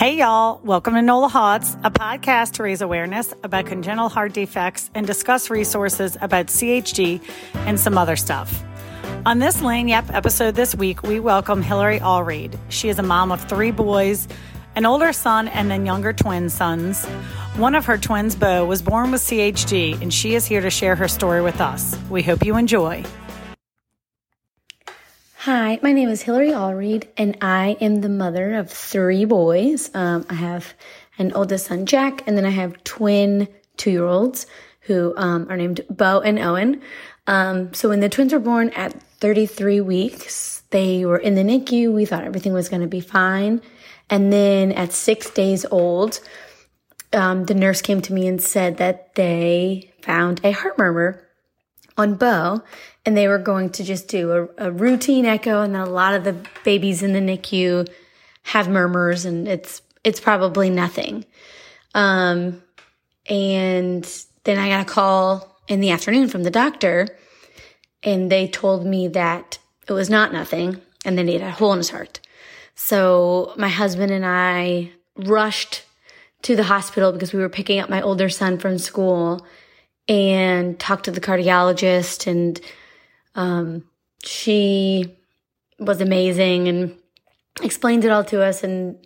Hey, y'all. Welcome to NOLA HAWTS, a podcast to raise awareness about congenital heart defects and discuss resources about CHD and some other stuff. On this Lagniappe episode this week, we welcome Hillary Allreed. She is a mom of three boys, an older son, and then younger twin sons. One of her twins, Bo, was born with CHD, and she is here to share her story with us. We hope you enjoy. Hi, my name is Hillary Allreed, and I am the mother of three boys. Um, I have an oldest son, Jack, and then I have twin two year olds who um, are named Bo and Owen. Um, so when the twins were born at 33 weeks, they were in the NICU. We thought everything was going to be fine. And then at six days old, um, the nurse came to me and said that they found a heart murmur on Bo and they were going to just do a, a routine echo. And then a lot of the babies in the NICU have murmurs and it's, it's probably nothing. Um, and then I got a call in the afternoon from the doctor and they told me that it was not nothing and then he had a hole in his heart. So my husband and I rushed to the hospital because we were picking up my older son from school and talked to the cardiologist and um, she was amazing and explained it all to us and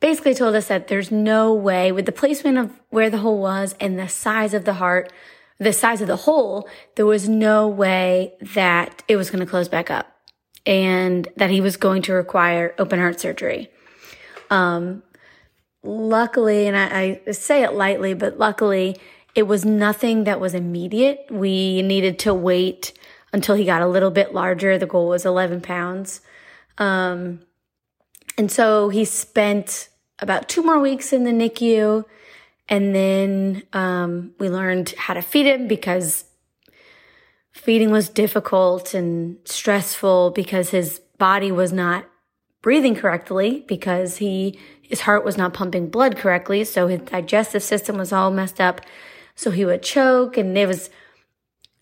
basically told us that there's no way with the placement of where the hole was and the size of the heart, the size of the hole, there was no way that it was going to close back up and that he was going to require open heart surgery. Um, luckily, and I, I say it lightly, but luckily it was nothing that was immediate. We needed to wait until he got a little bit larger. The goal was 11 pounds. Um, and so he spent about two more weeks in the NICU. And then um, we learned how to feed him because feeding was difficult and stressful because his body was not breathing correctly because he his heart was not pumping blood correctly so his digestive system was all messed up so he would choke and it was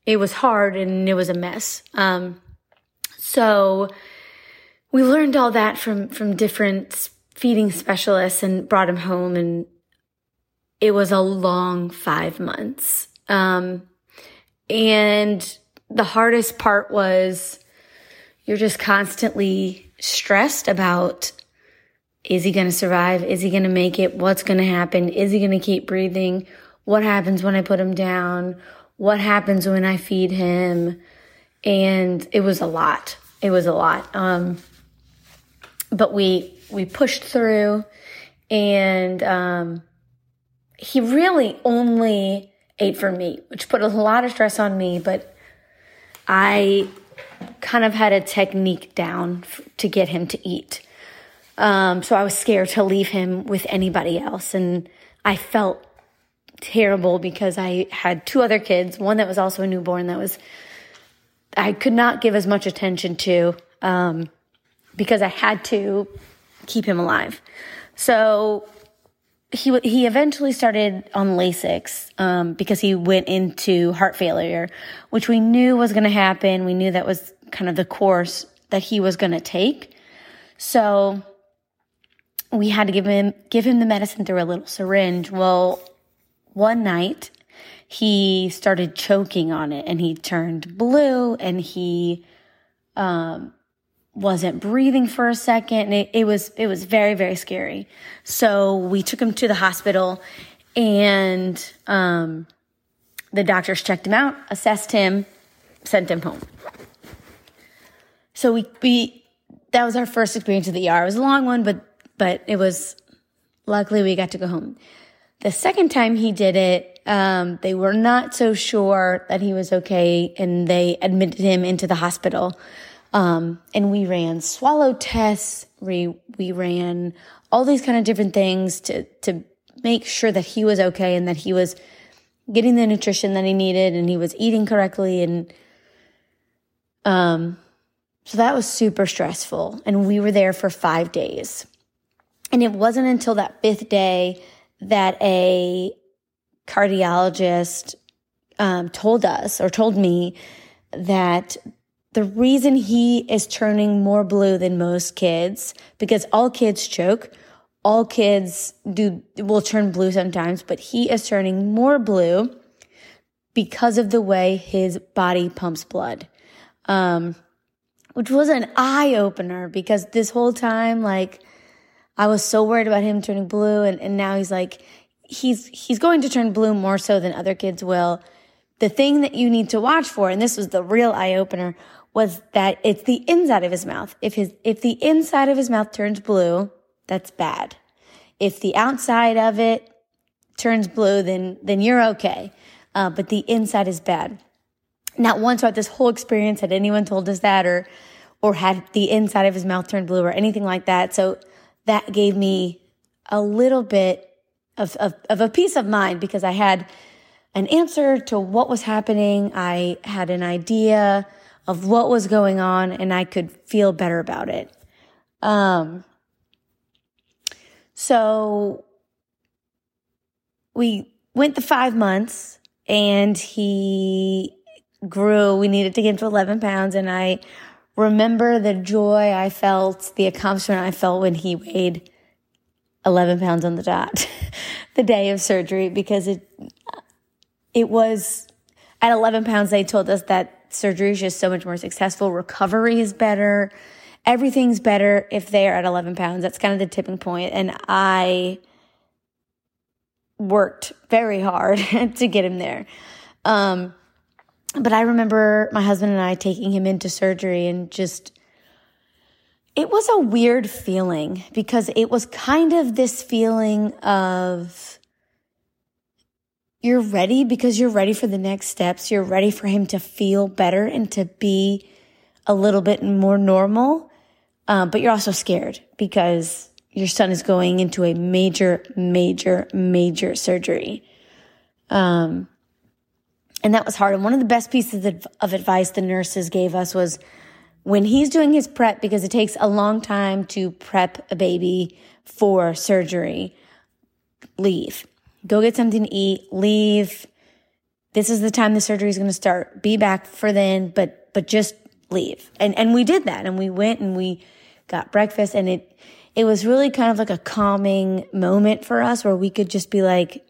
it was hard and it was a mess. Um, so we learned all that from, from different feeding specialists and brought him home and it was a long five months. Um, and the hardest part was you're just constantly stressed about is he going to survive? Is he going to make it? What's going to happen? Is he going to keep breathing? What happens when I put him down? what happens when I feed him. And it was a lot. It was a lot. Um, but we, we pushed through and, um, he really only ate for me, which put a lot of stress on me, but I kind of had a technique down f- to get him to eat. Um, so I was scared to leave him with anybody else. And I felt terrible because I had two other kids, one that was also a newborn that was, I could not give as much attention to, um, because I had to keep him alive. So he, he eventually started on Lasix, um, because he went into heart failure, which we knew was going to happen. We knew that was kind of the course that he was going to take. So we had to give him, give him the medicine through a little syringe. Well, one night he started choking on it and he turned blue and he um, wasn't breathing for a second. It, it, was it was very very scary. So we took him to the hospital, and um, the doctors checked him out, assessed him, sent him home. So we we that was our first experience of the ER. It was a long one, but but it was luckily we got to go home. The second time he did it, um, they were not so sure that he was okay and they admitted him into the hospital. Um, and we ran swallow tests. We, we ran all these kind of different things to, to make sure that he was okay and that he was getting the nutrition that he needed and he was eating correctly. And, um, so that was super stressful. And we were there for five days. And it wasn't until that fifth day that a cardiologist um, told us or told me that the reason he is turning more blue than most kids, because all kids choke all kids do will turn blue sometimes, but he is turning more blue because of the way his body pumps blood. Um, which was an eye opener because this whole time, like, I was so worried about him turning blue and, and now he's like, he's, he's going to turn blue more so than other kids will. The thing that you need to watch for, and this was the real eye opener, was that it's the inside of his mouth. If his, if the inside of his mouth turns blue, that's bad. If the outside of it turns blue, then, then you're okay. Uh, but the inside is bad. Not once throughout this whole experience had anyone told us that or, or had the inside of his mouth turned blue or anything like that. So that gave me a little bit of, of, of a peace of mind because I had an answer to what was happening. I had an idea of what was going on and I could feel better about it. Um, so we went the five months and he grew. We needed to get him to 11 pounds. And I remember the joy I felt, the accomplishment I felt when he weighed 11 pounds on the dot the day of surgery because it, it was at 11 pounds, they told us that surgery is just so much more successful. Recovery is better. Everything's better if they are at 11 pounds. That's kind of the tipping point. And I worked very hard to get him there. Um, but I remember my husband and I taking him into surgery and just, it was a weird feeling because it was kind of this feeling of, you're ready because you're ready for the next steps. You're ready for him to feel better and to be a little bit more normal. Um, but you're also scared because your son is going into a major, major, major surgery. Um, and that was hard. And one of the best pieces of advice the nurses gave us was when he's doing his prep, because it takes a long time to prep a baby for surgery, leave Go get something to eat, leave. This is the time the surgery is going to start. Be back for then, but, but just leave. And, and we did that and we went and we got breakfast and it, it was really kind of like a calming moment for us where we could just be like,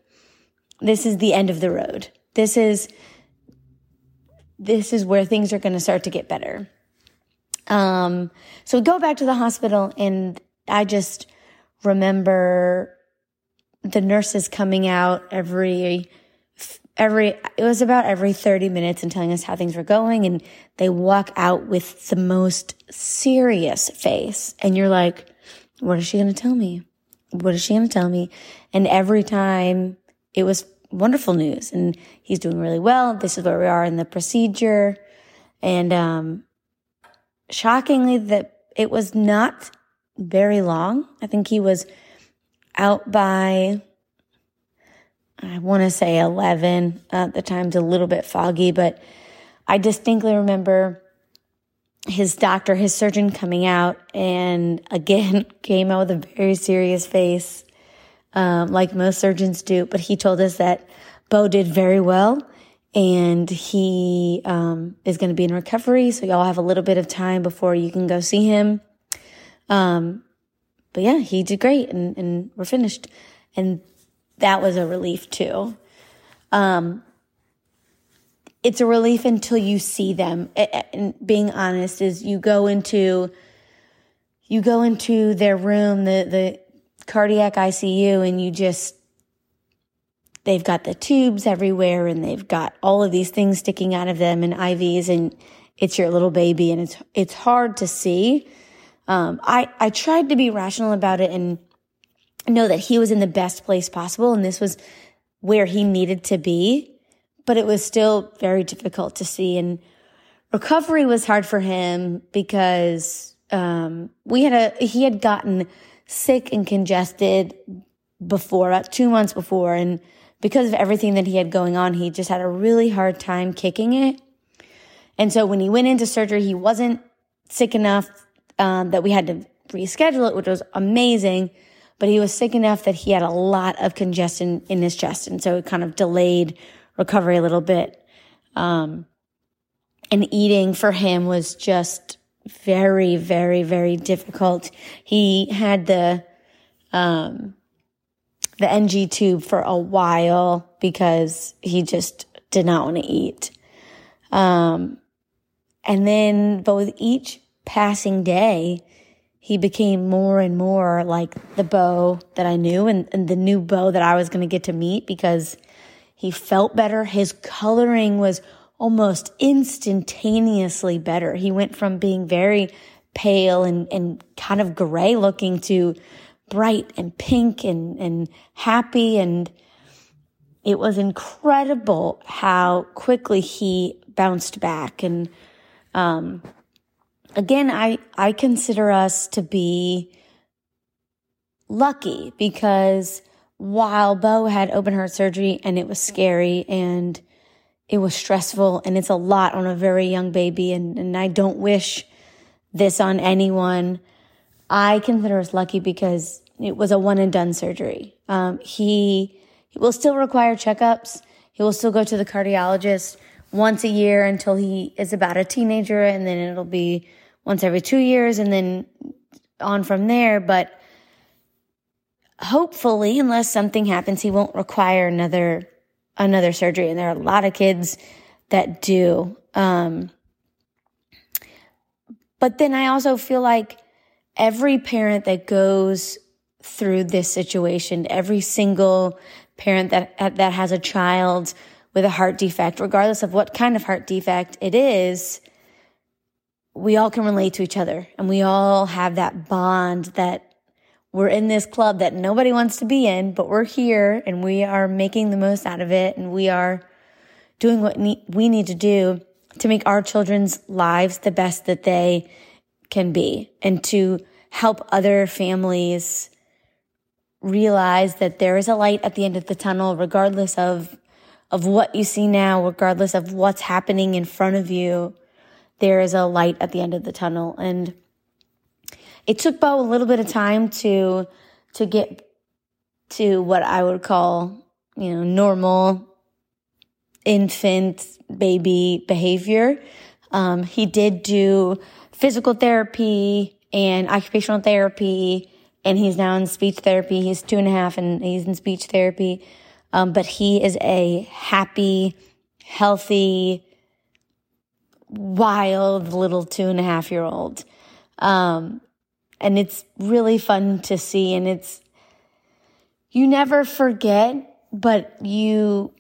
this is the end of the road. This is, this is where things are going to start to get better. Um, so we go back to the hospital and I just remember the nurses coming out every every it was about every 30 minutes and telling us how things were going and they walk out with the most serious face. And you're like what is she going to tell me? What is she going to tell me? And every time it was wonderful news and he's doing really well. This is where we are in the procedure. And um shockingly that it was not very long. I think he was out by, I want to say 11. At the time's a little bit foggy, but I distinctly remember his doctor, his surgeon coming out and again came out with a very serious face, um, like most surgeons do. But he told us that Bo did very well and he um, is going to be in recovery. So y'all have a little bit of time before you can go see him. Um, but yeah, he did great and, and we're finished. And that was a relief too. Um, it's a relief until you see them. And being honest is you go into, you go into their room, the, the cardiac ICU and you just, they've got the tubes everywhere and they've got all of these things sticking out of them and IVs and it's your little baby and it's, it's hard to see um, I, I tried to be rational about it and know that he was in the best place possible and this was where he needed to be, but it was still very difficult to see. And recovery was hard for him because, um, we had a, he had gotten sick and congested before, about two months before. And because of everything that he had going on, he just had a really hard time kicking it. And so when he went into surgery, he wasn't sick enough um, that we had to reschedule it, which was amazing. But he was sick enough that he had a lot of congestion in his chest. And so it kind of delayed recovery a little bit. Um, and eating for him was just very, very, very difficult. He had the, um, the NG tube for a while because he just did not want to eat. Um, and then, but with each passing day, he became more and more like the Bo that I knew and, and the new Bo that I was going to get to meet because he felt better. His coloring was almost instantaneously better. He went from being very pale and, and kind of gray looking to bright and pink and, and happy. And it was incredible how quickly he bounced back. And, um, again, I, I consider us to be lucky because while Bo had open heart surgery and it was scary and it was stressful and it's a lot on a very young baby and, and I don't wish this on anyone. I consider us lucky because it was a one and done surgery. Um, he, he will still require checkups. He will still go to the cardiologist once a year until he is about a teenager and then it'll be once every two years and then on from there. But hopefully, unless something happens, he won't require another another surgery. And there are a lot of kids that do. Um, but then I also feel like every parent that goes through this situation, every single parent that that has a child with a heart defect, regardless of what kind of heart defect it is, we all can relate to each other and we all have that bond that we're in this club that nobody wants to be in, but we're here and we are making the most out of it and we are doing what we need to do to make our children's lives the best that they can be and to help other families realize that there is a light at the end of the tunnel, regardless of, of what you see now, regardless of what's happening in front of you. There is a light at the end of the tunnel. And it took Bo a little bit of time to to get to what I would call, you know, normal infant baby behavior. Um, he did do physical therapy and occupational therapy, and he's now in speech therapy. He's two and a half and he's in speech therapy. Um, but he is a happy, healthy, wild little two and a half year old. Um, and it's really fun to see and it's you never forget but you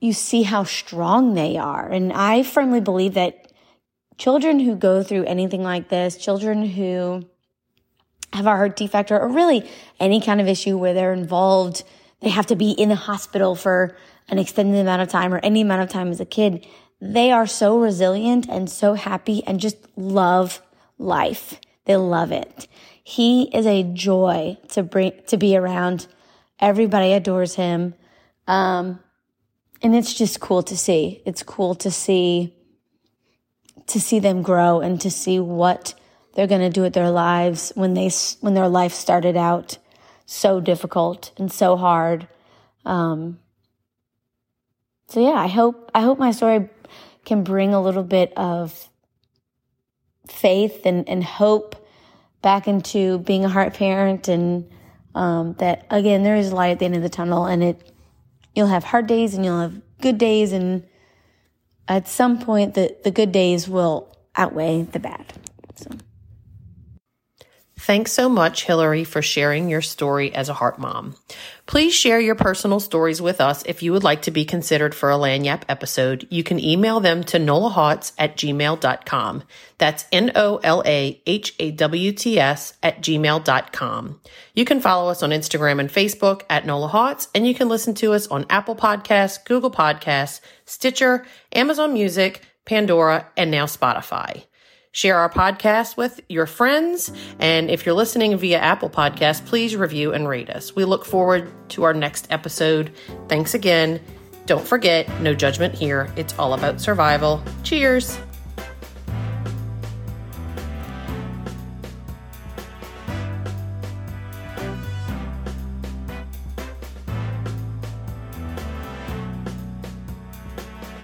you see how strong they are. And i firmly believe that children who go through anything like this children who have a heart defect or really any kind of issue where they're involved they have to be in the hospital for an extended amount of time or any amount of time as a kid they are so resilient and so happy and just love life they love it. He is a joy to bring, to be around. Everybody adores him. Um, and it's just cool to see. It's cool to see, to see them grow and to see what they're going to do with their lives when they, when their life started out so difficult and so hard. Um, so yeah, I hope, I hope my story can bring a little bit of faith and, and hope back into being a heart parent and um, that again there is light at the end of the tunnel and it you'll have hard days and you'll have good days and at some point the, the good days will outweigh the bad so Thanks so much, Hillary, for sharing your story as a heart mom. Please share your personal stories with us if you would like to be considered for a Lagniappe episode. You can email them to nolahawts at gmail.com. That's N-O-L-A-H-A-W-T-S at gmail.com. You can follow us on Instagram and Facebook at NOLAHAWTS, and you can listen to us on Apple Podcasts, Google Podcasts, Stitcher, Amazon Music, Pandora, and now Spotify. Share our podcast with your friends. And if you're listening via Apple Podcasts, please review and rate us. We look forward to our next episode. Thanks again. Don't forget, no judgment here. It's all about survival. Cheers.